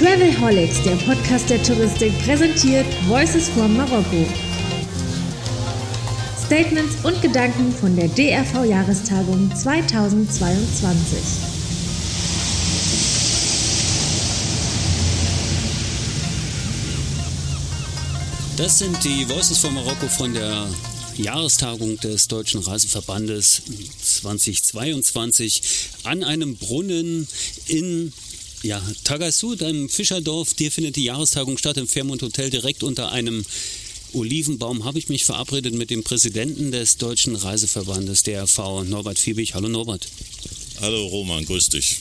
Travelholics, der Podcast der Touristik, präsentiert Voices from Marokko. Statements und Gedanken von der DRV-Jahrestagung 2022. Das sind die Voices von Marokko von der Jahrestagung des Deutschen Reiseverbandes 2022 an einem Brunnen in ja, Tagasud, einem Fischerdorf. Hier findet die Jahrestagung statt im Fairmont Hotel direkt unter einem Olivenbaum habe ich mich verabredet mit dem Präsidenten des Deutschen Reiseverbandes, DRV, Norbert Fiebig. Hallo Norbert. Hallo Roman, grüß dich.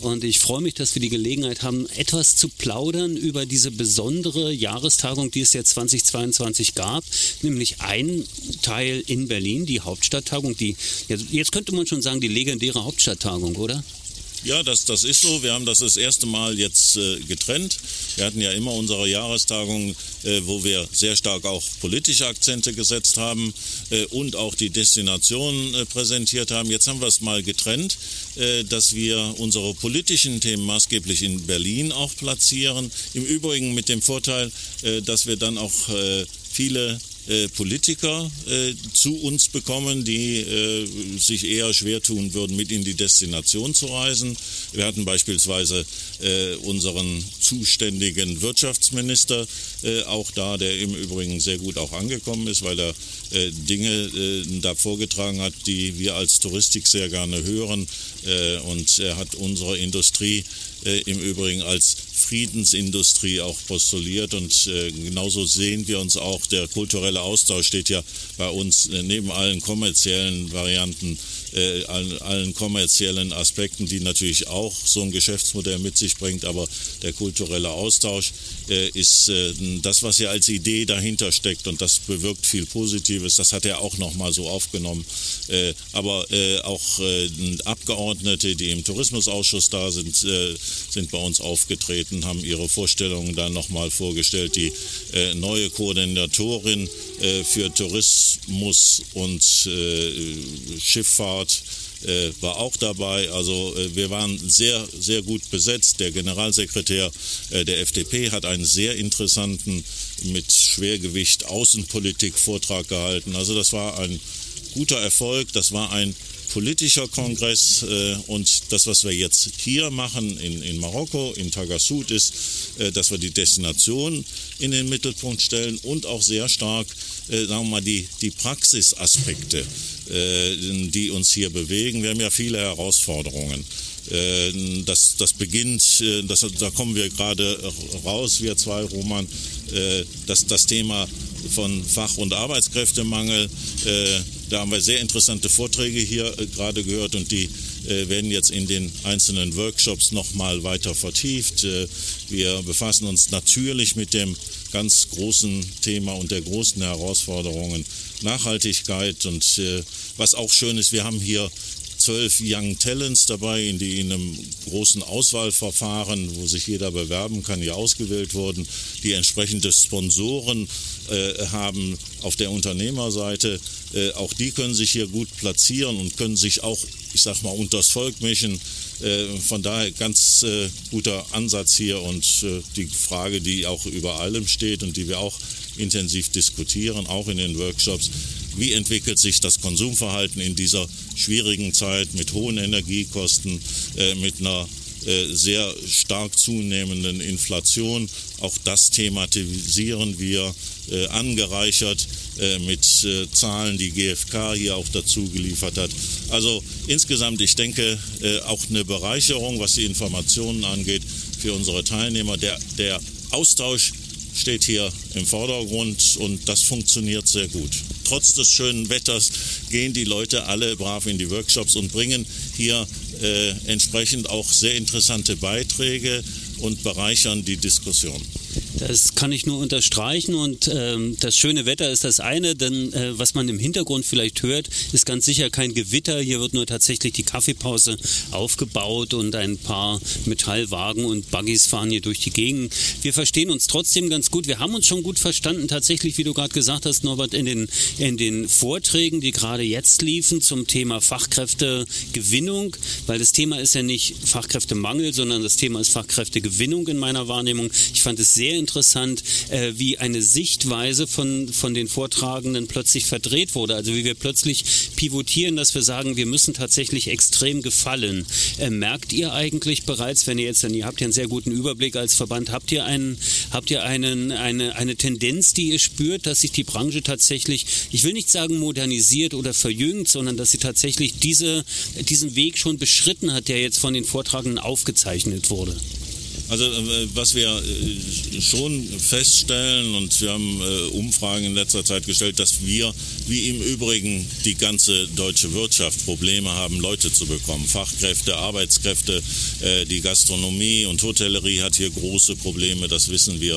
Und ich freue mich, dass wir die Gelegenheit haben, etwas zu plaudern über diese besondere Jahrestagung, die es ja 2022 gab, nämlich ein Teil in Berlin, die Hauptstadttagung, die, jetzt könnte man schon sagen, die legendäre Hauptstadttagung, oder? Ja, das, das ist so. Wir haben das das erste Mal jetzt äh, getrennt. Wir hatten ja immer unsere Jahrestagung, äh, wo wir sehr stark auch politische Akzente gesetzt haben äh, und auch die Destination äh, präsentiert haben. Jetzt haben wir es mal getrennt, äh, dass wir unsere politischen Themen maßgeblich in Berlin auch platzieren. Im Übrigen mit dem Vorteil, äh, dass wir dann auch viele äh, Politiker äh, zu uns bekommen, die äh, sich eher schwer tun würden, mit in die Destination zu reisen. Wir hatten beispielsweise äh, unseren zuständigen Wirtschaftsminister äh, auch da, der im Übrigen sehr gut auch angekommen ist, weil er Dinge da vorgetragen hat, die wir als Touristik sehr gerne hören. und er hat unsere Industrie im Übrigen als Friedensindustrie auch postuliert. Und genauso sehen wir uns auch der kulturelle kulturelle Austausch steht ja bei uns äh, neben allen kommerziellen Varianten, äh, allen, allen kommerziellen Aspekten, die natürlich auch so ein Geschäftsmodell mit sich bringt, aber der kulturelle Austausch äh, ist äh, das, was ja als Idee dahinter steckt und das bewirkt viel Positives. Das hat er auch nochmal so aufgenommen. Äh, aber äh, auch Abgeordnete, die im Tourismusausschuss da sind, sind bei uns aufgetreten, haben ihre Vorstellungen dann nochmal vorgestellt. Die neue Koordinatorin für Tourismus und Schifffahrt äh, war auch dabei. Also äh, wir waren sehr, sehr gut besetzt. Der Generalsekretär äh, der FDP hat einen sehr interessanten mit Schwergewicht Außenpolitik Vortrag gehalten. Also das war ein guter Erfolg. Das war ein politischer Kongress äh, und das, was wir jetzt hier machen in, in Marokko, in Tagasud, ist, äh, dass wir die Destination in den Mittelpunkt stellen und auch sehr stark, äh, sagen wir mal, die, die Praxisaspekte, äh, die uns hier bewegen. Wir haben ja viele Herausforderungen. Äh, das, das beginnt, äh, das, da kommen wir gerade raus, wir zwei, Roman, dass das Thema von Fach- und Arbeitskräftemangel, da haben wir sehr interessante Vorträge hier gerade gehört und die werden jetzt in den einzelnen Workshops nochmal weiter vertieft. wir befassen uns natürlich mit dem ganz großen Thema und der großen Herausforderungen Nachhaltigkeit und äh, was auch schön ist, wir haben hier zwölf Young Talents dabei, die in einem großen Auswahlverfahren, wo sich jeder bewerben kann, hier ausgewählt wurden, die entsprechende Sponsoren haben auf der Unternehmerseite. Äh, auch die können sich hier gut platzieren und können sich auch, ich sag mal, unters Volk mischen. Äh, von daher ganz äh, guter Ansatz hier und äh, die Frage, die auch über allem steht und die wir auch intensiv diskutieren, auch in den Workshops. Wie entwickelt sich das Konsumverhalten in dieser schwierigen Zeit mit hohen Energiekosten, äh, mit einer äh, sehr stark zunehmenden Inflation. Auch das thematisieren wir äh, angereichert äh, mit äh, Zahlen, die GfK hier auch dazu geliefert hat. Also insgesamt, ich denke, äh, auch eine Bereicherung, was die Informationen angeht für unsere Teilnehmer. Der, der Austausch steht hier im Vordergrund und das funktioniert sehr gut. Trotz des schönen Wetters gehen die Leute alle brav in die Workshops und bringen hier äh, entsprechend auch sehr interessante Beiträge und bereichern die Diskussion. Das kann ich nur unterstreichen und ähm, das schöne Wetter ist das eine, denn äh, was man im Hintergrund vielleicht hört, ist ganz sicher kein Gewitter. Hier wird nur tatsächlich die Kaffeepause aufgebaut und ein paar Metallwagen und Buggies fahren hier durch die Gegend. Wir verstehen uns trotzdem ganz gut. Wir haben uns schon gut verstanden, tatsächlich, wie du gerade gesagt hast, Norbert, in den, in den Vorträgen, die gerade jetzt liefen zum Thema Fachkräftegewinnung, weil das Thema ist ja nicht Fachkräftemangel, sondern das Thema ist Fachkräftegewinnung in meiner Wahrnehmung. Ich fand es sehr interessant, äh, wie eine Sichtweise von, von den Vortragenden plötzlich verdreht wurde. Also wie wir plötzlich pivotieren, dass wir sagen, wir müssen tatsächlich extrem gefallen. Äh, merkt ihr eigentlich bereits, wenn ihr jetzt, ihr habt ja einen sehr guten Überblick als Verband, habt ihr, einen, habt ihr einen, eine, eine Tendenz, die ihr spürt, dass sich die Branche tatsächlich, ich will nicht sagen modernisiert oder verjüngt, sondern dass sie tatsächlich diese, diesen Weg schon beschritten hat, der jetzt von den Vortragenden aufgezeichnet wurde? Also äh, was wir äh, schon feststellen und wir haben äh, Umfragen in letzter Zeit gestellt, dass wir wie im Übrigen die ganze deutsche Wirtschaft Probleme haben, Leute zu bekommen. Fachkräfte, Arbeitskräfte, die Gastronomie und Hotellerie hat hier große Probleme, das wissen wir.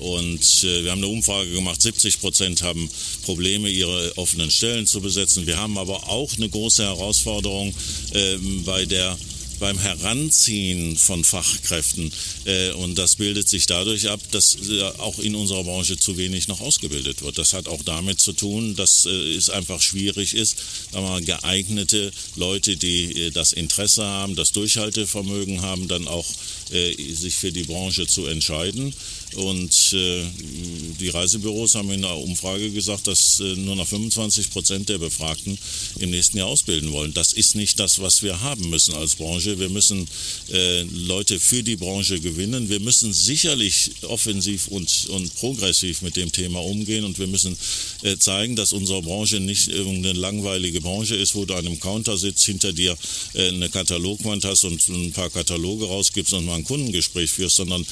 Und wir haben eine Umfrage gemacht, 70 Prozent haben Probleme, ihre offenen Stellen zu besetzen. Wir haben aber auch eine große Herausforderung ähm, bei der beim Heranziehen von Fachkräften. Äh, und das bildet sich dadurch ab, dass äh, auch in unserer Branche zu wenig noch ausgebildet wird. Das hat auch damit zu tun, dass äh, es einfach schwierig ist, mal, geeignete Leute, die das Interesse haben, das Durchhaltevermögen haben, dann auch sich für die Branche zu entscheiden. Und äh, die Reisebüros haben in einer Umfrage gesagt, dass äh, nur noch 25 Prozent der Befragten im nächsten Jahr ausbilden wollen. Das ist nicht das, was wir haben müssen als Branche. Wir müssen äh, Leute für die Branche gewinnen. Wir müssen sicherlich offensiv und, und progressiv mit dem Thema umgehen und wir müssen zeigen, dass unsere Branche nicht irgendeine langweilige Branche ist, wo du an einem Counter sitzt, hinter dir eine Katalogwand hast und ein paar Kataloge rausgibst und mal ein Kundengespräch führst, sondern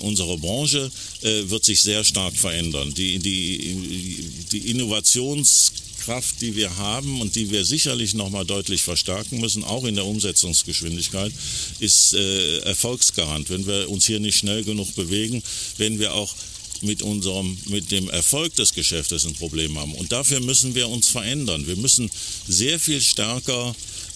unsere Branche Branche äh, wird sich sehr stark verändern. Die, die, die Innovationskraft, die wir haben und die wir sicherlich noch mal deutlich verstärken müssen, auch in der Umsetzungsgeschwindigkeit, ist äh, Erfolgsgarant. Wenn wir uns hier nicht schnell genug bewegen, werden wir auch mit unserem, mit dem Erfolg des Geschäftes ein Problem haben. Und dafür müssen wir uns verändern. Wir müssen sehr viel stärker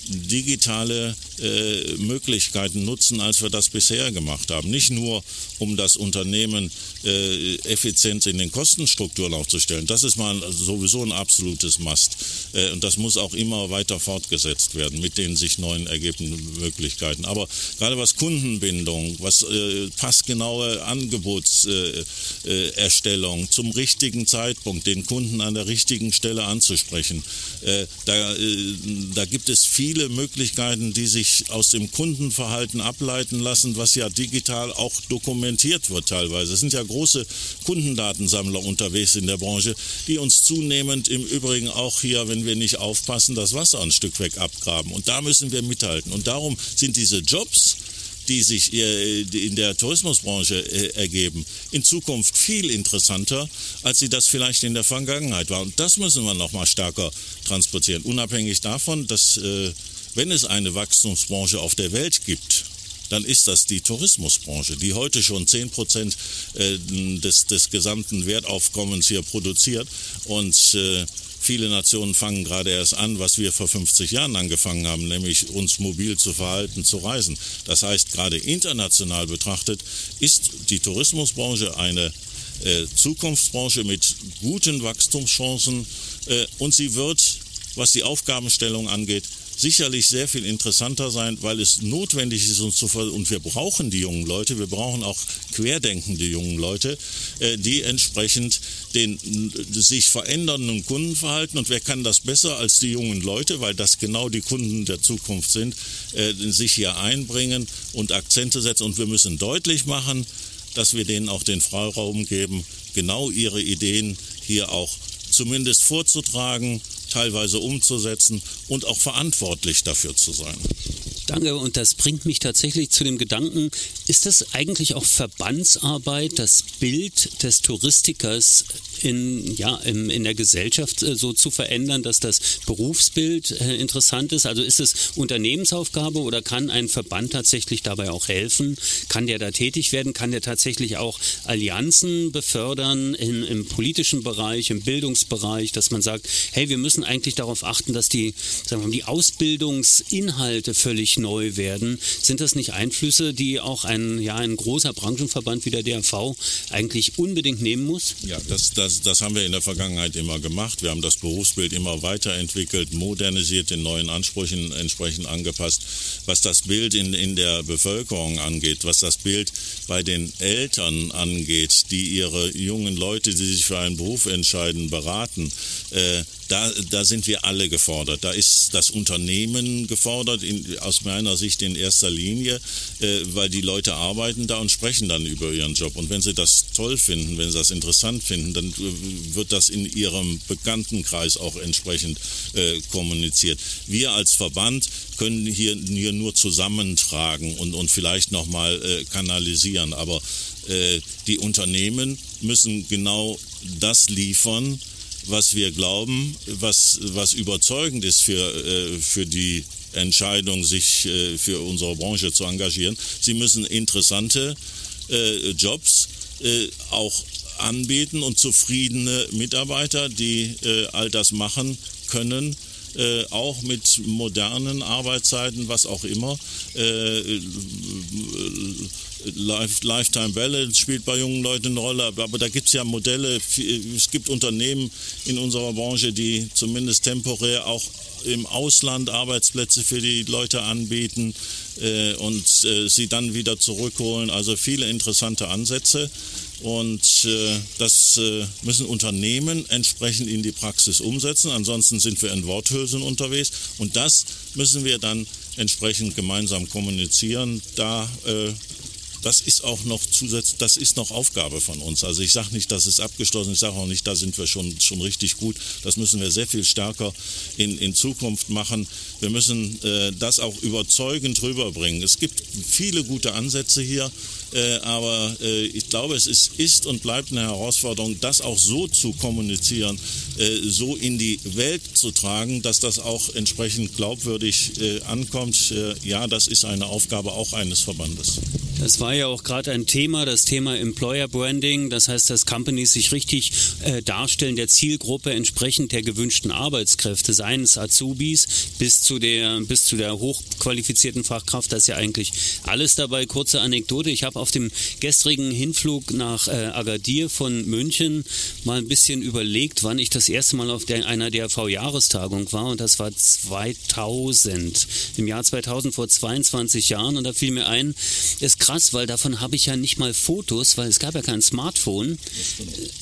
digitale äh, Möglichkeiten nutzen, als wir das bisher gemacht haben. Nicht nur, um das Unternehmen äh, Effizienz in den Kostenstrukturen aufzustellen. Das ist mal sowieso ein absolutes Must. Äh, und das muss auch immer weiter fortgesetzt werden mit den sich neuen ergebenden Möglichkeiten. Aber gerade was Kundenbindung, was äh, passgenaue Angebotserstellung zum richtigen Zeitpunkt, den Kunden an der richtigen Stelle anzusprechen, äh, da, äh, da gibt es viele Möglichkeiten, die sich aus dem Kundenverhalten ableiten lassen, was ja digital auch dokumentiert wird teilweise. Es sind ja große Kundendatensammler unterwegs in der Branche, die uns zunehmend im Übrigen auch hier, wenn wir nicht aufpassen, das Wasser ein Stück weg abgraben. Und da müssen wir mithalten. Und darum sind diese Jobs, die sich äh, in der Tourismusbranche äh, ergeben, in Zukunft viel interessanter, als sie das vielleicht in der Vergangenheit war. Und das müssen wir noch mal stärker transportieren. Unabhängig davon, dass, äh, wenn es eine Wachstumsbranche auf der Welt gibt, dann ist das die Tourismusbranche, die heute schon 10 Prozent des, des gesamten Wertaufkommens hier produziert. Und viele Nationen fangen gerade erst an, was wir vor 50 Jahren angefangen haben, nämlich uns mobil zu verhalten, zu reisen. Das heißt, gerade international betrachtet ist die Tourismusbranche eine äh, Zukunftsbranche mit guten Wachstumschancen äh, und sie wird, was die Aufgabenstellung angeht, sicherlich sehr viel interessanter sein, weil es notwendig ist, uns zu ver und wir brauchen die jungen Leute, wir brauchen auch querdenkende jungen Leute, äh, die entsprechend den sich verändernden Kundenverhalten und wer kann das besser als die jungen Leute, weil das genau die Kunden der Zukunft sind, äh, sich hier einbringen und Akzente setzen. Und wir müssen deutlich machen, dass wir denen auch den Freiraum geben, genau ihre Ideen hier auch zumindest vorzutragen teilweise umzusetzen und auch verantwortlich dafür zu sein. Danke, und das bringt mich tatsächlich zu dem Gedanken, ist das eigentlich auch Verbandsarbeit, das Bild des Touristikers in, ja, in, in der Gesellschaft äh, so zu verändern, dass das Berufsbild äh, interessant ist? Also ist es Unternehmensaufgabe oder kann ein Verband tatsächlich dabei auch helfen? Kann der da tätig werden? Kann der tatsächlich auch Allianzen befördern in, im politischen Bereich, im Bildungsbereich, dass man sagt, hey, wir müssen eigentlich darauf achten, dass die, sagen wir mal, die Ausbildungsinhalte völlig neu werden? Sind das nicht Einflüsse, die auch ein, ja, ein großer Branchenverband wie der DRV eigentlich unbedingt nehmen muss? Ja, das, das das, haben wir in der Vergangenheit immer gemacht. Wir haben das Berufsbild immer weiterentwickelt, modernisiert, den neuen Ansprüchen entsprechend angepasst. Was das Bild in, in der Bevölkerung angeht, was das Bild bei den Eltern angeht, die ihre jungen Leute, die sich für einen Beruf entscheiden, beraten, äh, da, da sind wir alle gefordert. Da ist das Unternehmen gefordert, in, aus meiner Sicht in erster Linie, äh, weil die Leute arbeiten da und sprechen dann über ihren Job. Und wenn sie das toll finden, wenn sie das interessant finden, dann äh, wird das in ihrem Bekanntenkreis auch entsprechend äh, kommuniziert. Wir als Verband können hier, hier nur zusammentragen und, und vielleicht nochmal äh, kanalisieren. Aber äh, die Unternehmen müssen genau das liefern, was wir glauben, was, was überzeugend ist für, äh, für die Entscheidung, sich äh, für unsere Branche zu engagieren. Sie müssen interessante äh, Jobs auch anbieten und zufriedene Mitarbeiter, die all das machen können, äh, auch mit modernen Arbeitszeiten, was auch immer. Äh, Lifetime Balance spielt bei jungen Leuten eine Rolle, aber da gibt es ja Modelle. Es gibt Unternehmen in unserer Branche, die zumindest temporär auch im Ausland Arbeitsplätze für die Leute anbieten äh, und äh, sie dann wieder zurückholen. Also viele interessante Ansätze. Und äh, das äh, müssen Unternehmen entsprechend in die Praxis umsetzen. Ansonsten sind wir in Worthülsen unterwegs. Und das müssen wir dann entsprechend gemeinsam kommunizieren. Da äh, das ist auch noch zusätzlich, das ist noch Aufgabe von uns. Also ich sage nicht, das ist abgeschlossen, ich sage auch nicht, da sind wir schon, schon richtig gut. Das müssen wir sehr viel stärker in, in Zukunft machen. Wir müssen äh, das auch überzeugend rüberbringen. Es gibt viele gute Ansätze hier. Äh, aber äh, ich glaube, es ist, ist, und bleibt eine Herausforderung, das auch so zu kommunizieren, äh, so in die Welt zu tragen, dass das auch entsprechend glaubwürdig ankommt. Ja, das ist eine Aufgabe auch eines Verbandes. Das war ja auch gerade ein Thema, das Thema Employer Branding. Das heißt, dass Companies sich richtig äh, darstellen der Zielgruppe entsprechend der gewünschten Arbeitskräfte, seien es Azubis bis zu der, bis zu der hochqualifizierten Fachkraft. Das ist ja eigentlich alles dabei. Kurze Anekdote. Ich habe auf dem gestrigen Hinflug nach äh, Agadir von München mal ein bisschen überlegt, wann ich das erste Mal auf der, einer DRV-Jahrestagung war. Und das war 2000. Im Jahr 2000 vor 22 Jahren. Und da fiel mir ein, es krass, weil davon habe ich ja nicht mal Fotos, weil es gab ja kein Smartphone.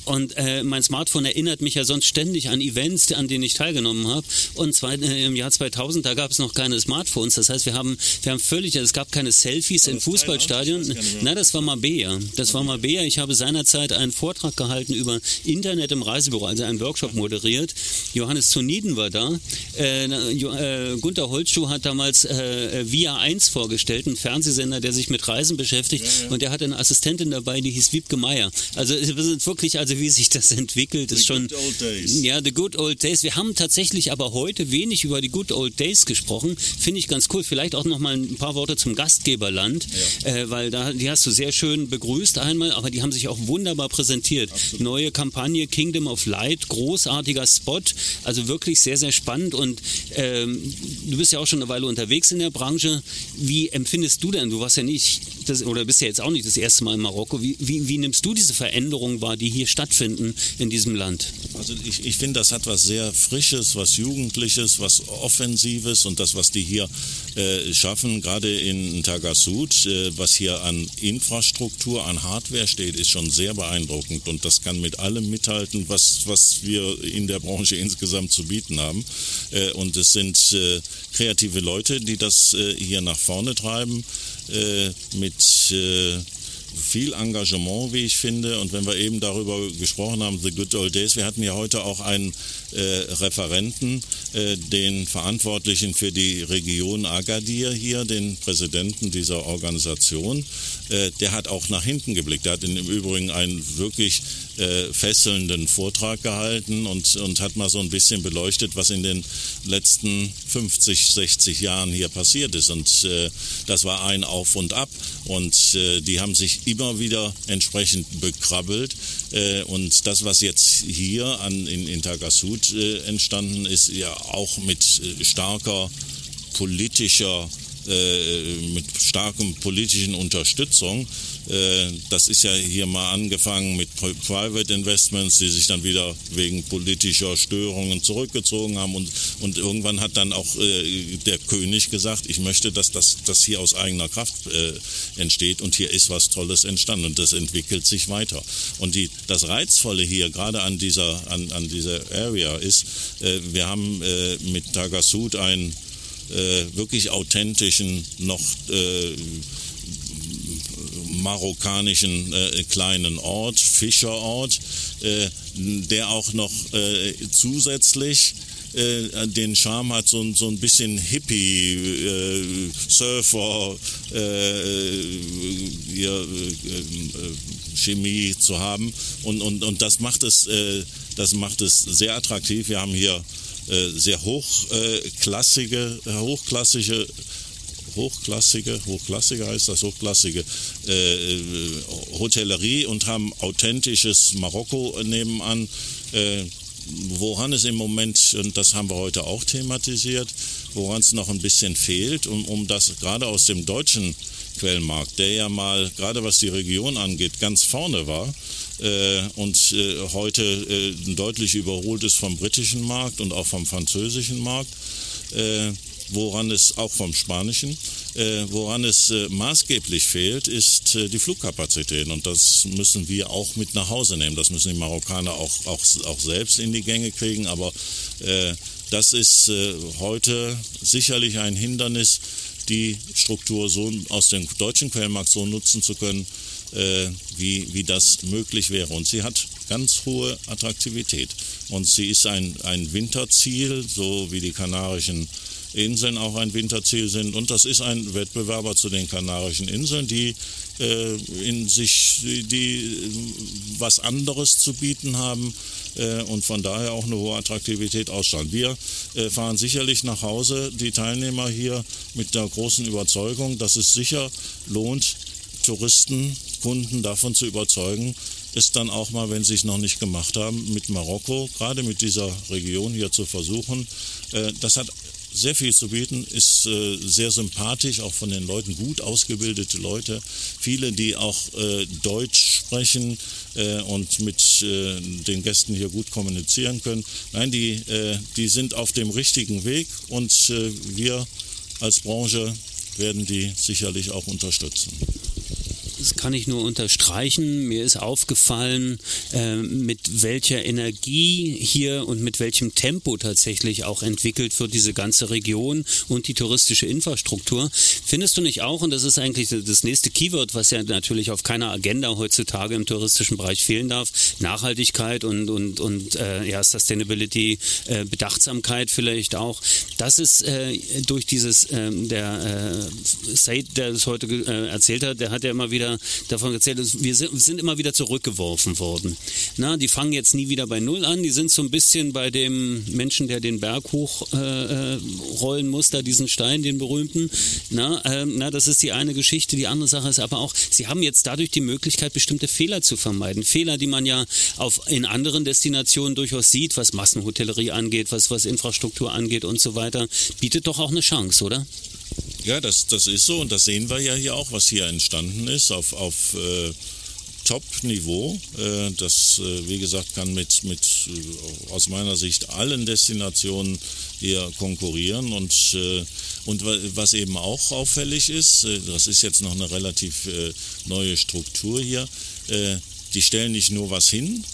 Und äh, mein Smartphone erinnert mich ja sonst ständig an Events, an denen ich teilgenommen habe. Und zwei, äh, im Jahr 2000, da gab es noch keine Smartphones. Das heißt, wir haben, wir haben völlig, also es gab keine Selfies im Fußballstadion. Nein, das war Mabea. Das war Mabea. Ich habe seinerzeit einen Vortrag gehalten über Internet im Reisebüro, also einen Workshop moderiert. Johannes Zoniden war da. Äh, äh, Gunther Holzschuh hat damals äh, Via 1 vorgestellt, einen Fernsehsender, der sich mit Reisen beschäftigt. Ja, ja. Und der hatte eine Assistentin dabei, die hieß Wiebke Meier. Also es ist wirklich, also wie sich das entwickelt, ist the schon. Good old days. Ja, the good old days. Wir haben tatsächlich aber heute wenig über die good old days gesprochen. Finde ich ganz cool. Vielleicht auch noch mal ein paar Worte zum Gastgeberland, ja. äh, weil da die hast du sehr schön begrüßt einmal, aber die haben sich auch wunderbar präsentiert. Absolut. Neue Kampagne Kingdom of Light, großartiger Spot, also wirklich sehr sehr spannend und ähm, du bist ja auch schon eine Weile unterwegs in der Branche. Wie empfindest du denn? Du warst ja nicht das, oder bist ja jetzt auch nicht das erste Mal in Marokko. Wie, wie, wie nimmst du diese Veränderungen wahr, die hier stattfinden in diesem Land? Also ich, ich finde, das hat was sehr Frisches, was Jugendliches, was Offensives und das, was die hier äh, schaffen, gerade in Tagasud, äh, was hier an Infrastruktur, an Hardware steht, ist schon sehr beeindruckend und das kann mit allem mithalten, was, was wir in der Branche insgesamt zu bieten haben. Äh, und es sind äh, kreative Leute, die das äh, hier nach vorne treiben. Mit viel Engagement, wie ich finde. Und wenn wir eben darüber gesprochen haben, The Good Old Days, wir hatten ja heute auch einen äh, Referenten, äh, den Verantwortlichen für die Region Agadir hier, den Präsidenten dieser Organisation. Äh, der hat auch nach hinten geblickt. Der hat im Übrigen einen wirklich äh, fesselnden Vortrag gehalten und, und hat mal so ein bisschen beleuchtet, was in den letzten 50, 60 Jahren hier passiert ist. Und äh, das war ein Auf und Ab. Und äh, die haben sich immer wieder entsprechend bekrabbelt. Äh, und das, was jetzt hier an, in, in Tagasud äh, entstanden ist, ja auch mit äh, starker politischer mit starkem politischen Unterstützung das ist ja hier mal angefangen mit Private Investments, die sich dann wieder wegen politischer Störungen zurückgezogen haben. Und, und irgendwann hat dann auch äh, der König gesagt, ich möchte, dass das, das hier aus eigener Kraft äh, entsteht. Und hier ist was Tolles entstanden. Und das entwickelt sich weiter. Und die, das Reizvolle hier, gerade an dieser, an, an dieser Area, ist, äh, wir haben äh, mit Tagasud einen äh, wirklich authentischen, noch marokkanischen äh, kleinen Ort, Fischerort, äh, der auch noch äh, zusätzlich äh, den Charme hat, so, so ein bisschen Hippie, äh, Surfer, äh, äh, Chemie zu haben. Und, und, und das macht es, das macht es sehr attraktiv. Wir haben hier sehr hochklassige, hochklassige hochklassige, hochklassige heißt das, hochklassige äh, Hotellerie und haben authentisches Marokko nebenan. Äh, woran es im Moment, und das haben wir heute auch thematisiert, woran es noch ein bisschen fehlt, um, um das gerade aus dem deutschen Quellmarkt, der ja mal, gerade was die Region angeht, ganz vorne war äh, und äh, heute äh, deutlich überholt ist vom britischen Markt und auch vom französischen Markt. Woran es auch vom Spanischen, äh, woran es äh, maßgeblich fehlt, ist äh, die Flugkapazität. Und das müssen wir auch mit nach Hause nehmen. Das müssen die Marokkaner auch, auch, auch selbst in die Gänge kriegen. Aber das ist heute sicherlich ein Hindernis, die Struktur so aus dem deutschen Quellmarkt so nutzen zu können, äh, wie, wie das möglich wäre. Und sie hat ganz hohe Attraktivität. Und sie ist ein, ein Winterziel, so wie die Kanarischen Inseln auch ein Winterziel sind. Und das ist ein Wettbewerber zu den Kanarischen Inseln, die äh, in sich die was anderes zu bieten haben äh, und von daher auch eine hohe Attraktivität ausstrahlen. Wir äh, fahren sicherlich nach Hause, die Teilnehmer hier mit der großen Überzeugung, dass es sicher lohnt, Touristen, Kunden davon zu überzeugen, es dann auch mal, wenn sie es noch nicht gemacht haben, mit Marokko, gerade mit dieser Region hier zu versuchen. Äh, das hat sehr viel zu bieten, ist äh, sehr sympathisch, auch von den Leuten gut ausgebildete Leute. Viele, die auch äh, Deutsch sprechen äh, und mit äh, den Gästen hier gut kommunizieren können. Nein, die, äh, die sind auf dem richtigen Weg und äh, wir als Branche werden die sicherlich auch unterstützen das kann ich nur unterstreichen. Mir ist aufgefallen, äh, mit welcher Energie hier und mit welchem Tempo tatsächlich auch entwickelt wird diese ganze Region und die touristische Infrastruktur. Findest du nicht auch, und das ist eigentlich das nächste Keyword, was ja natürlich auf keiner Agenda heutzutage im touristischen Bereich fehlen darf, Nachhaltigkeit und, und, und äh, ja, Sustainability, äh, Bedachtsamkeit vielleicht auch. Das ist äh, durch dieses, ähm, der äh, Said, der das heute äh, erzählt hat, der hat ja immer wieder wieder davon erzählt, wir sind, sind immer wieder zurückgeworfen worden. Na, die fangen jetzt nie wieder bei Null an, die sind so ein bisschen bei dem Menschen, der den Berg hochrollen äh, muss, da diesen Stein, den berühmten. Na, äh, na, das ist die eine Geschichte. Die andere Sache ist aber auch, sie haben jetzt dadurch die Möglichkeit, bestimmte Fehler zu vermeiden. Fehler, die man ja auf, in anderen Destinationen durchaus sieht, was Massenhotellerie angeht, was, was Infrastruktur angeht und so weiter, bietet doch auch eine Chance, oder? Ja, das, das ist so und das sehen wir ja hier auch, was hier entstanden ist auf, auf äh, Top-Niveau. Äh, das, äh, wie gesagt, kann mit, mit äh, aus meiner Sicht allen Destinationen hier konkurrieren und, äh, und was eben auch auffällig ist, äh, das ist jetzt noch eine relativ neue Struktur hier, die stellen nicht nur was hin,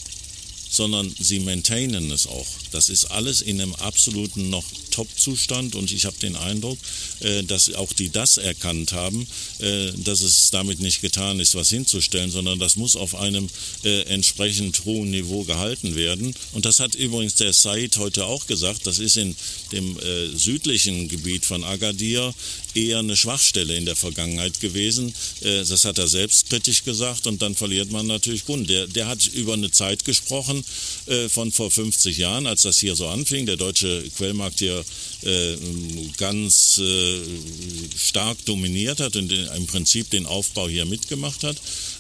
sondern sie maintainen es auch. Das ist alles in einem absoluten noch Top-Zustand und ich habe den Eindruck, äh, dass auch die das erkannt haben, äh, dass es damit nicht getan ist, was hinzustellen, sondern das muss auf einem äh, entsprechend hohen Niveau gehalten werden. Und das hat übrigens der Said heute auch gesagt. Das ist in dem südlichen Gebiet von Agadir eher eine Schwachstelle in der Vergangenheit gewesen. das hat er selbst kritisch gesagt und dann verliert man natürlich Kunden. Der, der hat über eine Zeit gesprochen von vor 50 Jahren, als das hier so anfing. Der deutsche Quellmarkt hier äh, ganz äh, stark dominiert hat und im Prinzip den Aufbau hier mitgemacht hat.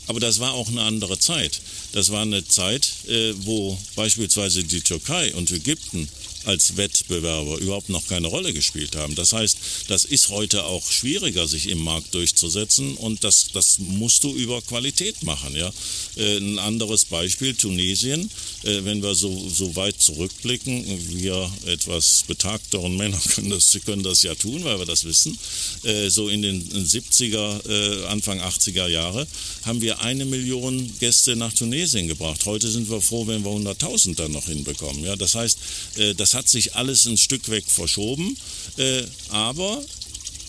Aber das war auch eine andere Zeit. Das war eine Zeit, äh, wo beispielsweise die Türkei und Ägypten als Wettbewerber überhaupt noch keine Rolle gespielt haben. Das heißt, das ist heute auch schwieriger, sich im Markt durchzusetzen und das, das musst du über Qualität machen. Ja? Äh, ein anderes Beispiel, Tunesien, äh, wenn wir so, so weit zurückblicken, wir etwas betagteren Männer können das, können das ja tun, weil wir das wissen, äh, so in den 70er, Anfang 80er Jahre haben wir eine Million Gäste nach Tunesien gebracht. Heute sind wir froh, wenn wir 100.000 dann noch hinbekommen. Ja? Das heißt, das hat sich alles ein Stück weg verschoben. Äh, aber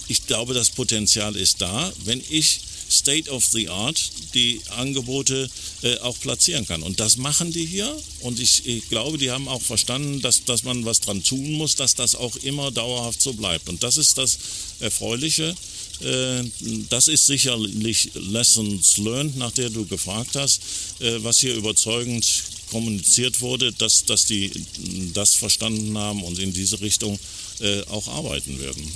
ich glaube, das Potenzial ist da, wenn ich State of the Art die Angebote äh, auch platzieren kann. Und das machen die hier. Und ich, ich, glaube, die haben auch verstanden, dass, dass man was dran tun muss, dass das auch immer dauerhaft so bleibt. Und das ist das Erfreuliche. Äh, das ist sicherlich Lessons learned, nach der du gefragt hast, äh, was hier überzeugend kommuniziert wurde, dass, dass die das verstanden haben und in diese Richtung äh, auch arbeiten werden.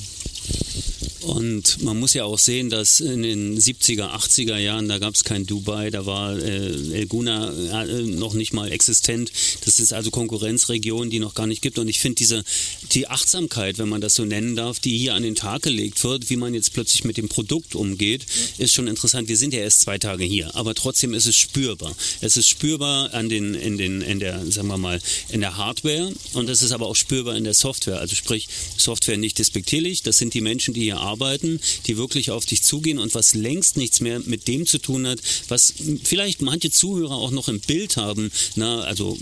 Und man muss ja auch sehen, dass in den 70er, 80er Jahren, da gab es kein Dubai, da war äh, El Guna äh, noch nicht mal existent. Das ist also Konkurrenzregion, die noch gar nicht gibt. Und ich finde diese die Achtsamkeit, wenn man das so nennen darf, die hier an den Tag gelegt wird, wie man jetzt plötzlich mit dem Produkt umgeht, ist schon interessant. Wir sind ja erst zwei Tage hier, aber trotzdem ist es spürbar. Es ist spürbar an den, in den, in der, sagen wir mal, in der Hardware und es ist aber auch spürbar in der Software. Also sprich, Software nicht despektierlich. Das sind die Menschen, die hier arbeiten, die wirklich auf dich zugehen und was längst nichts mehr mit dem zu tun hat, was vielleicht manche Zuhörer auch noch im Bild haben, na, also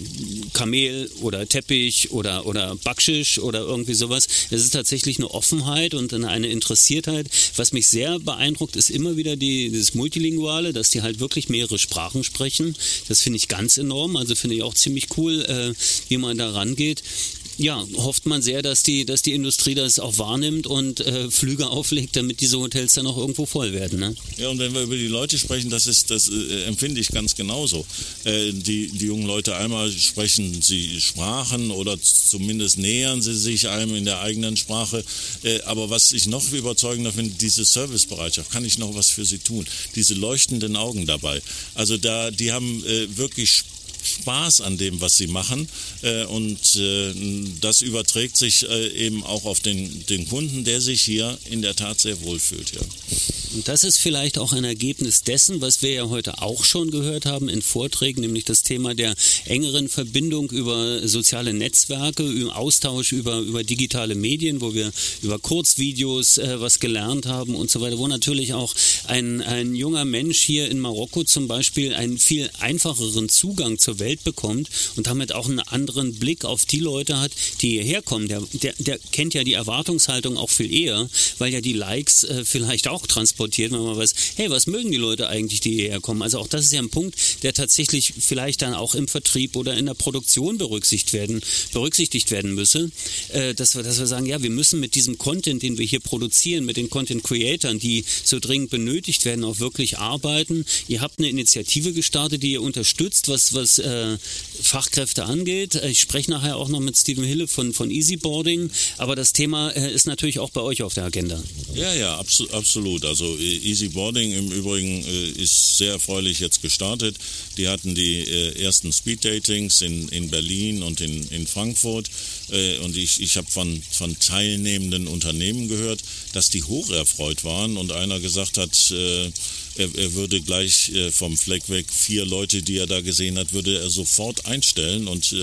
Kamel oder Teppich oder, oder Backschisch oder irgendwie sowas. Es ist tatsächlich eine Offenheit und eine Interessiertheit. Was mich sehr beeindruckt, ist immer wieder die, dieses Multilinguale, dass die halt wirklich mehrere Sprachen sprechen. Das finde ich ganz enorm. Also finde ich auch ziemlich cool, äh, wie man da rangeht ja, hofft man sehr, dass die, dass die Industrie das auch wahrnimmt und äh, Flüge auflegt, damit diese Hotels dann auch irgendwo voll werden. Ne? Ja, und wenn wir über die Leute sprechen, das ist, das äh, empfinde ich ganz genauso. Äh, die, die jungen Leute einmal sprechen sie Sprachen oder zumindest nähern sie sich einem in der eigenen Sprache. Äh, aber was ich noch überzeugender finde, diese Servicebereitschaft, kann ich noch was für sie tun? Diese leuchtenden Augen dabei. Also da, die haben äh, wirklich Spaß Spaß an dem, was sie machen. Äh, und äh, das überträgt sich äh, eben auch auf den, den Kunden, der sich hier in der Tat sehr wohl fühlt. Ja. Und das ist vielleicht auch ein Ergebnis dessen, was wir ja heute auch schon gehört haben in Vorträgen, nämlich das Thema der engeren Verbindung über soziale Netzwerke, im Austausch über, über digitale Medien, wo wir über Kurzvideos äh, was gelernt haben und so weiter, wo natürlich auch ein, ein junger Mensch hier in Marokko zum Beispiel einen viel einfacheren Zugang zur Welt bekommt und damit auch einen anderen Blick auf die Leute hat, die hierher kommen. Der, der, der kennt ja die Erwartungshaltung auch viel eher, weil ja die Likes äh, vielleicht auch transportiert, wenn man weiß, hey, was mögen die Leute eigentlich, die hierher kommen? Also auch das ist ja ein Punkt, der tatsächlich vielleicht dann auch im Vertrieb oder in der Produktion berücksichtigt werden, berücksichtigt werden müsse, äh, dass, wir, dass wir sagen, ja, wir müssen mit diesem Content, den wir hier produzieren, mit den Content Creatern, die so dringend benötigt werden, auch wirklich arbeiten. Ihr habt eine Initiative gestartet, die ihr unterstützt, was, was äh, Fachkräfte angeht. Ich spreche nachher auch noch mit Stephen Hille von, von Easyboarding, aber das Thema äh, ist natürlich auch bei euch auf der Agenda. Ja, ja, absolut. Also äh, Easy Boarding im Übrigen äh, ist sehr erfreulich jetzt gestartet. Die hatten die äh, ersten Speed Datings in, in Berlin und in, in Frankfurt. und ich, ich habe von, von teilnehmenden Unternehmen gehört, dass die hoch erfreut waren und einer gesagt hat, er, er, würde gleich vom Fleck weg vier Leute, die er da gesehen hat, würde er sofort einstellen und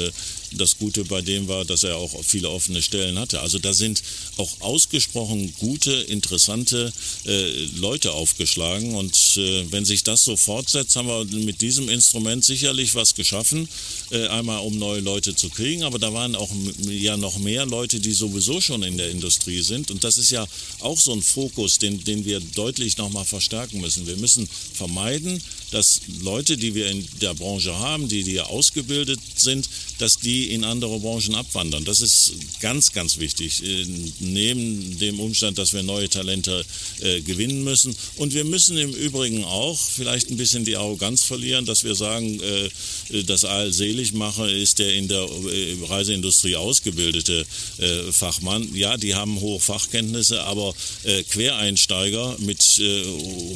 das Gute bei dem war, dass er auch viele offene Stellen hatte. Also da sind auch ausgesprochen gute, interessante äh, Leute aufgeschlagen. Und äh, wenn sich das so fortsetzt, haben wir mit diesem Instrument sicherlich was geschaffen. Äh, einmal um neue Leute zu kriegen, aber da waren auch ja noch mehr Leute, die sowieso schon in der Industrie sind. Und das ist ja auch so ein Fokus, den, den wir deutlich nochmal verstärken müssen. Wir müssen vermeiden, dass Leute, die wir in der Branche haben, die, die ausgebildet sind, dass die in andere Branchen abwandern. Das ist ganz, ganz wichtig. Äh, neben dem Umstand, dass wir neue Talente äh, gewinnen müssen. Und wir müssen im Übrigen auch vielleicht ein bisschen die Arroganz verlieren, dass wir sagen, äh, das Allseligmacher ist der in der äh, Reiseindustrie ausgebildete äh, Fachmann. Ja, die haben hohe Fachkenntnisse, aber äh, Quereinsteiger mit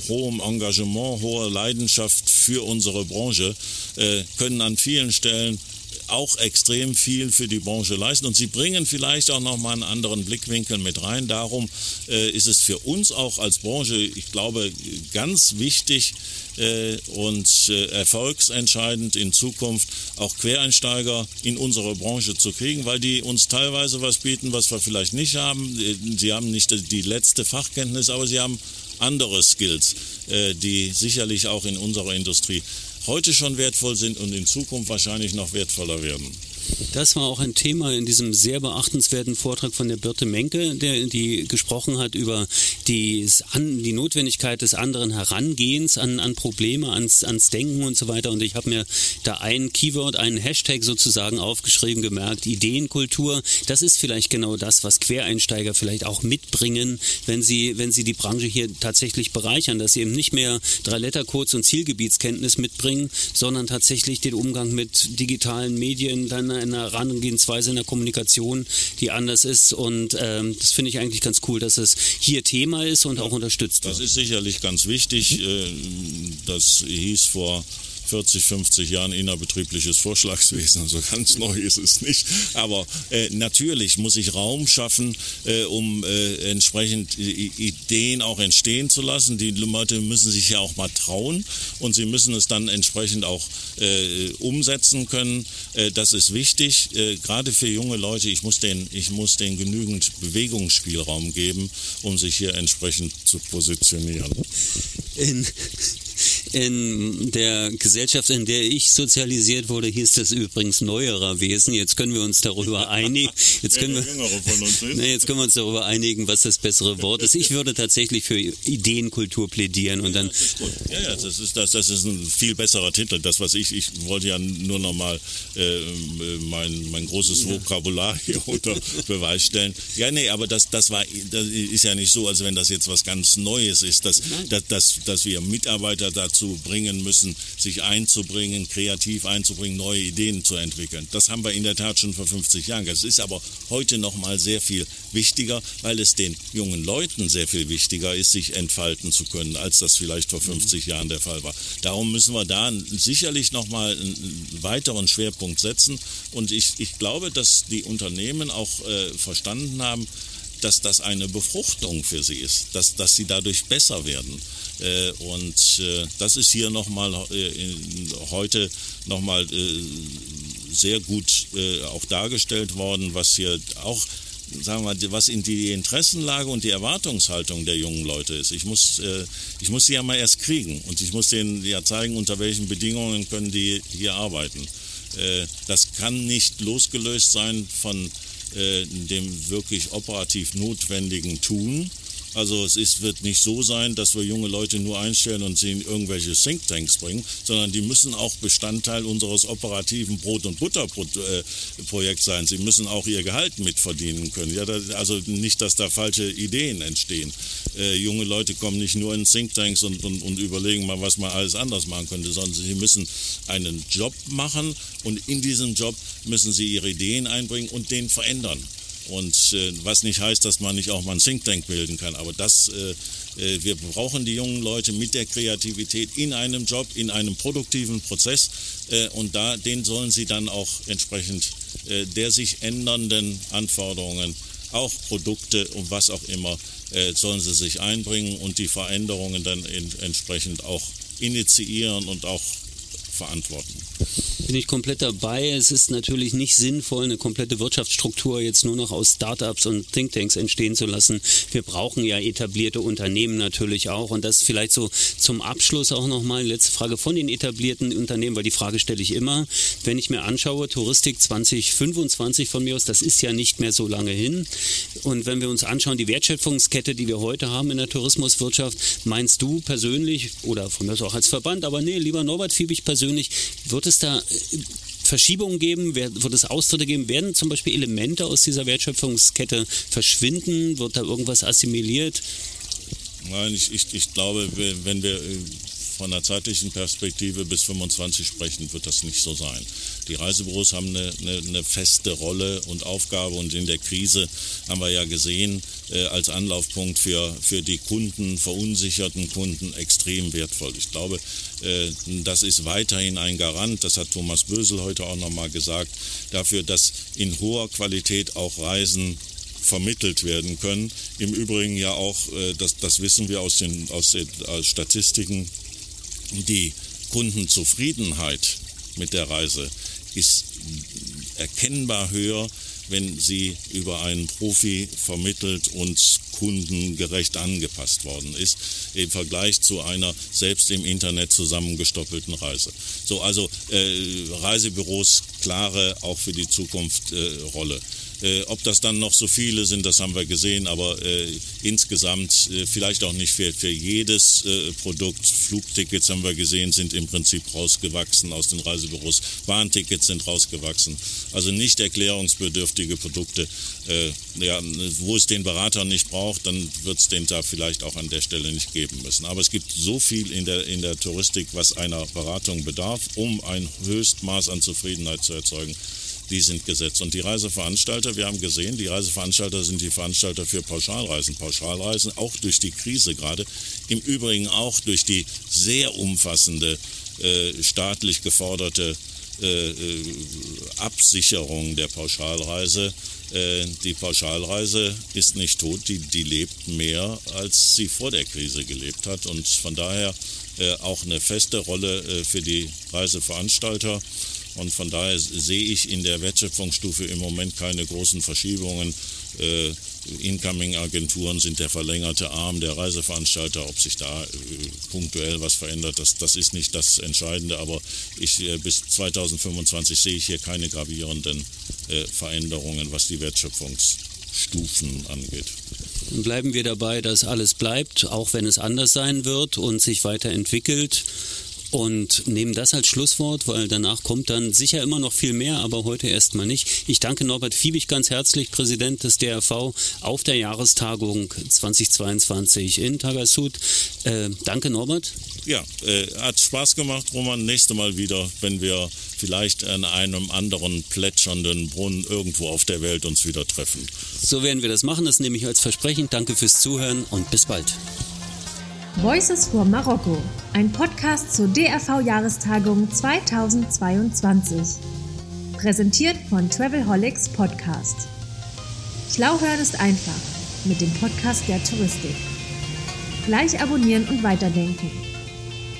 hohem Engagement, hoher Leidenschaft, Leidenschaft für unsere Branche, äh, können an vielen Stellen auch extrem viel für die Branche leisten und sie bringen vielleicht auch noch mal einen anderen Blickwinkel mit rein. Darum äh, ist es für uns auch als Branche, ich glaube, ganz wichtig äh, und äh, erfolgsentscheidend in Zukunft auch Quereinsteiger in unsere Branche zu kriegen, weil die uns teilweise was bieten, was wir vielleicht nicht haben. Äh, sie haben nicht die letzte Fachkenntnis, aber sie haben andere Skills, äh, die sicherlich auch in unserer Industrie heute schon wertvoll sind und in Zukunft wahrscheinlich noch wertvoller werden. Das war auch ein Thema in diesem sehr beachtenswerten Vortrag von der Birte Menke, der, die gesprochen hat über die, die Notwendigkeit des anderen Herangehens an, an Probleme, ans, ans Denken und so weiter. Und ich habe mir da ein Keyword, einen Hashtag sozusagen aufgeschrieben, gemerkt, Ideenkultur. Das ist vielleicht genau das, was Quereinsteiger vielleicht auch mitbringen, wenn sie, wenn sie die Branche hier tatsächlich bereichern, dass sie eben nicht mehr drei Lettercodes und Zielgebietskenntnis mitbringen, sondern tatsächlich den Umgang mit digitalen Medien, dann eine Herangehensweise in der Kommunikation, die anders ist. Und ähm, das finde ich eigentlich ganz cool, dass es hier Thema ist und auch unterstützt wird. Das ist sicherlich ganz wichtig. Äh, das hieß vor 40, 50 Jahren innerbetriebliches Vorschlagswesen. Also ganz neu ist es nicht. Aber äh, natürlich muss ich Raum schaffen, äh, um äh, entsprechend Ideen auch entstehen zu lassen. Die Leute müssen sich ja auch mal trauen und sie müssen es dann entsprechend auch äh, umsetzen können. Äh, das ist wichtig, äh, gerade für junge Leute. Ich muss, denen, ich muss denen genügend Bewegungsspielraum geben, um sich hier entsprechend zu positionieren. In in der Gesellschaft, in der ich sozialisiert wurde, hieß das übrigens neuerer Wesen. Jetzt können wir uns darüber einigen. Jetzt können, wir, ne, jetzt können wir uns darüber einigen, was das bessere Wort ist. Ich würde tatsächlich für Ideenkultur plädieren und dann. Ja, ja, das ist das, das ist ein viel besserer Titel. Das, was ich, ich wollte ja nur noch mal äh, mein, mein großes Vokabular hier unter Beweis stellen. Ja, nee, aber das, das war, das ist ja nicht so, als wenn das jetzt was ganz Neues ist, dass, dass, dass, dass wir Mitarbeiter Mitarbeiter dazu bringen müssen, sich einzubringen, kreativ einzubringen, neue Ideen zu entwickeln. Das haben wir in der Tat schon vor 50 Jahren. Es ist aber heute noch mal sehr viel wichtiger, weil es den jungen Leuten sehr viel wichtiger ist, sich entfalten zu können, als das vielleicht vor 50 Jahren der Fall war. Darum müssen wir da sicherlich noch mal einen weiteren Schwerpunkt setzen. Und ich, ich glaube, dass die Unternehmen auch äh, verstanden haben, dass das eine Befruchtung für sie ist, dass, dass sie dadurch besser werden. Äh, und äh, das ist hier nochmal äh, heute nochmal sehr gut auch dargestellt worden, was hier auch sagen wir mal, was in die Interessenlage und die Erwartungshaltung der jungen Leute ist. Ich muss, äh, ich muss sie ja mal erst kriegen und ich muss denen ja zeigen, unter welchen Bedingungen können die hier arbeiten. Äh, das kann nicht losgelöst sein von dem wirklich operativ notwendigen Tun. Also es ist, wird nicht so sein, dass wir junge Leute nur einstellen und sie in irgendwelche Thinktanks bringen, sondern die müssen auch Bestandteil unseres operativen Brot- und Butterprojekts sein. Sie müssen auch ihr Gehalt mitverdienen können. Ja, also nicht, dass da falsche Ideen entstehen. Äh, junge Leute kommen nicht nur in Thinktanks und, und, und überlegen mal, was man alles anders machen könnte, sondern sie müssen einen Job machen und in diesem Job müssen sie ihre Ideen einbringen und den verändern. Und äh, was nicht heißt, dass man nicht auch mal ein Think Tank bilden kann. Aber das, äh, äh, wir brauchen die jungen Leute mit der Kreativität in einem Job, in einem produktiven Prozess. Äh, und da, den sollen sie dann auch entsprechend äh, der sich ändernden Anforderungen, auch Produkte und was auch immer, äh, sollen sie sich einbringen und die Veränderungen dann in, entsprechend auch initiieren und auch verantworten. Bin ich komplett dabei. Es ist natürlich nicht sinnvoll, eine komplette Wirtschaftsstruktur jetzt nur noch aus Startups und Thinktanks entstehen zu lassen. Wir brauchen ja etablierte Unternehmen natürlich auch. Und das vielleicht so zum Abschluss auch nochmal letzte Frage von den etablierten Unternehmen, weil die Frage stelle ich immer. Wenn ich mir anschaue, Touristik 2025 von mir aus, das ist ja nicht mehr so lange hin. Und wenn wir uns anschauen, die Wertschöpfungskette, die wir heute haben in der Tourismuswirtschaft, meinst du persönlich oder von mir aus auch als Verband, aber nee, lieber Norbert Fiebig persönlich, wird es da Verschiebungen geben? Wird es Austritte geben? Werden zum Beispiel Elemente aus dieser Wertschöpfungskette verschwinden? Wird da irgendwas assimiliert? Nein, ich, ich, ich glaube, wenn wir äh, von einer zeitlichen Perspektive bis 25 sprechen, wird das nicht so sein. Die Reisebüros haben eine, eine, eine, feste Rolle und Aufgabe und in der Krise haben wir ja gesehen, äh, als Anlaufpunkt für, für die Kunden, verunsicherten Kunden extrem wertvoll. Ich glaube, äh, das ist weiterhin ein Garant, das hat Thomas Bösel heute auch nochmal gesagt, dafür, dass in hoher Qualität auch Reisen vermittelt werden können. Im Übrigen ja auch, äh, das, das wissen wir aus den, aus den aus Statistiken, die Kundenzufriedenheit mit der Reise ist erkennbar höher, wenn sie über einen Profi vermittelt und kundengerecht angepasst worden ist, im Vergleich zu einer selbst im Internet zusammengestoppelten Reise. So, also äh, Reisebüros klare auch für die Zukunft äh, Rolle. Äh, ob das dann noch so viele sind, das haben wir gesehen, aber äh, insgesamt äh, vielleicht auch nicht für, für jedes äh, Produkt. Flugtickets haben wir gesehen, sind im Prinzip rausgewachsen aus den Reisebüros. Bahntickets sind rausgewachsen. Also nicht erklärungsbedürftige Produkte. Äh, ja, wo es den Berater nicht braucht, dann wird es den da vielleicht auch an der Stelle nicht geben müssen. Aber es gibt so viel in der, in der Touristik, was einer Beratung bedarf, um ein Höchstmaß an Zufriedenheit zu erzeugen die sind gesetzt. Und die Reiseveranstalter, wir haben gesehen, die Reiseveranstalter sind die Veranstalter für Pauschalreisen. Pauschalreisen auch durch die Krise gerade, im Übrigen auch durch die sehr umfassende äh, staatlich geforderte äh, äh Absicherung der Pauschalreise. Äh, die Pauschalreise ist nicht tot, die, die lebt mehr, als sie vor der Krise gelebt hat. Und von daher äh, auch eine feste Rolle äh, für die Reiseveranstalter. Und von daher sehe ich in der Wertschöpfungsstufe im Moment keine großen Verschiebungen. Äh, Incoming-Agenturen sind der verlängerte Arm der Reiseveranstalter. Ob sich da äh, punktuell was verändert, das, das ist nicht das Entscheidende. Aber ich, äh, bis 2025 sehe ich hier keine gravierenden äh, Veränderungen, was die Wertschöpfungsstufen angeht. Bleiben wir dabei, dass alles bleibt, auch wenn es anders sein wird und sich weiterentwickelt und nehmen das als Schlusswort, weil danach kommt dann sicher immer noch viel mehr, aber heute erstmal nicht. Ich danke Norbert Fiebig ganz herzlich, Präsident des DRV, auf der Jahrestagung 2022 in Tagasud. Äh, danke, Norbert. Ja, äh, hat Spaß gemacht, Roman. Nächste Mal wieder, wenn wir vielleicht an einem anderen plätschernden Brunnen irgendwo auf der Welt uns wieder treffen. So werden wir das machen, das nehme ich als Versprechen. Danke fürs Zuhören und bis bald. Voices for Marokko, ein Podcast zur DRV-Jahrestagung 2022. Präsentiert von Travelholics Podcast. Schlau hören ist einfach mit dem Podcast der Touristik. Gleich abonnieren und weiterdenken.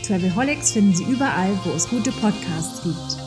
Travelholics finden Sie überall, wo es gute Podcasts gibt.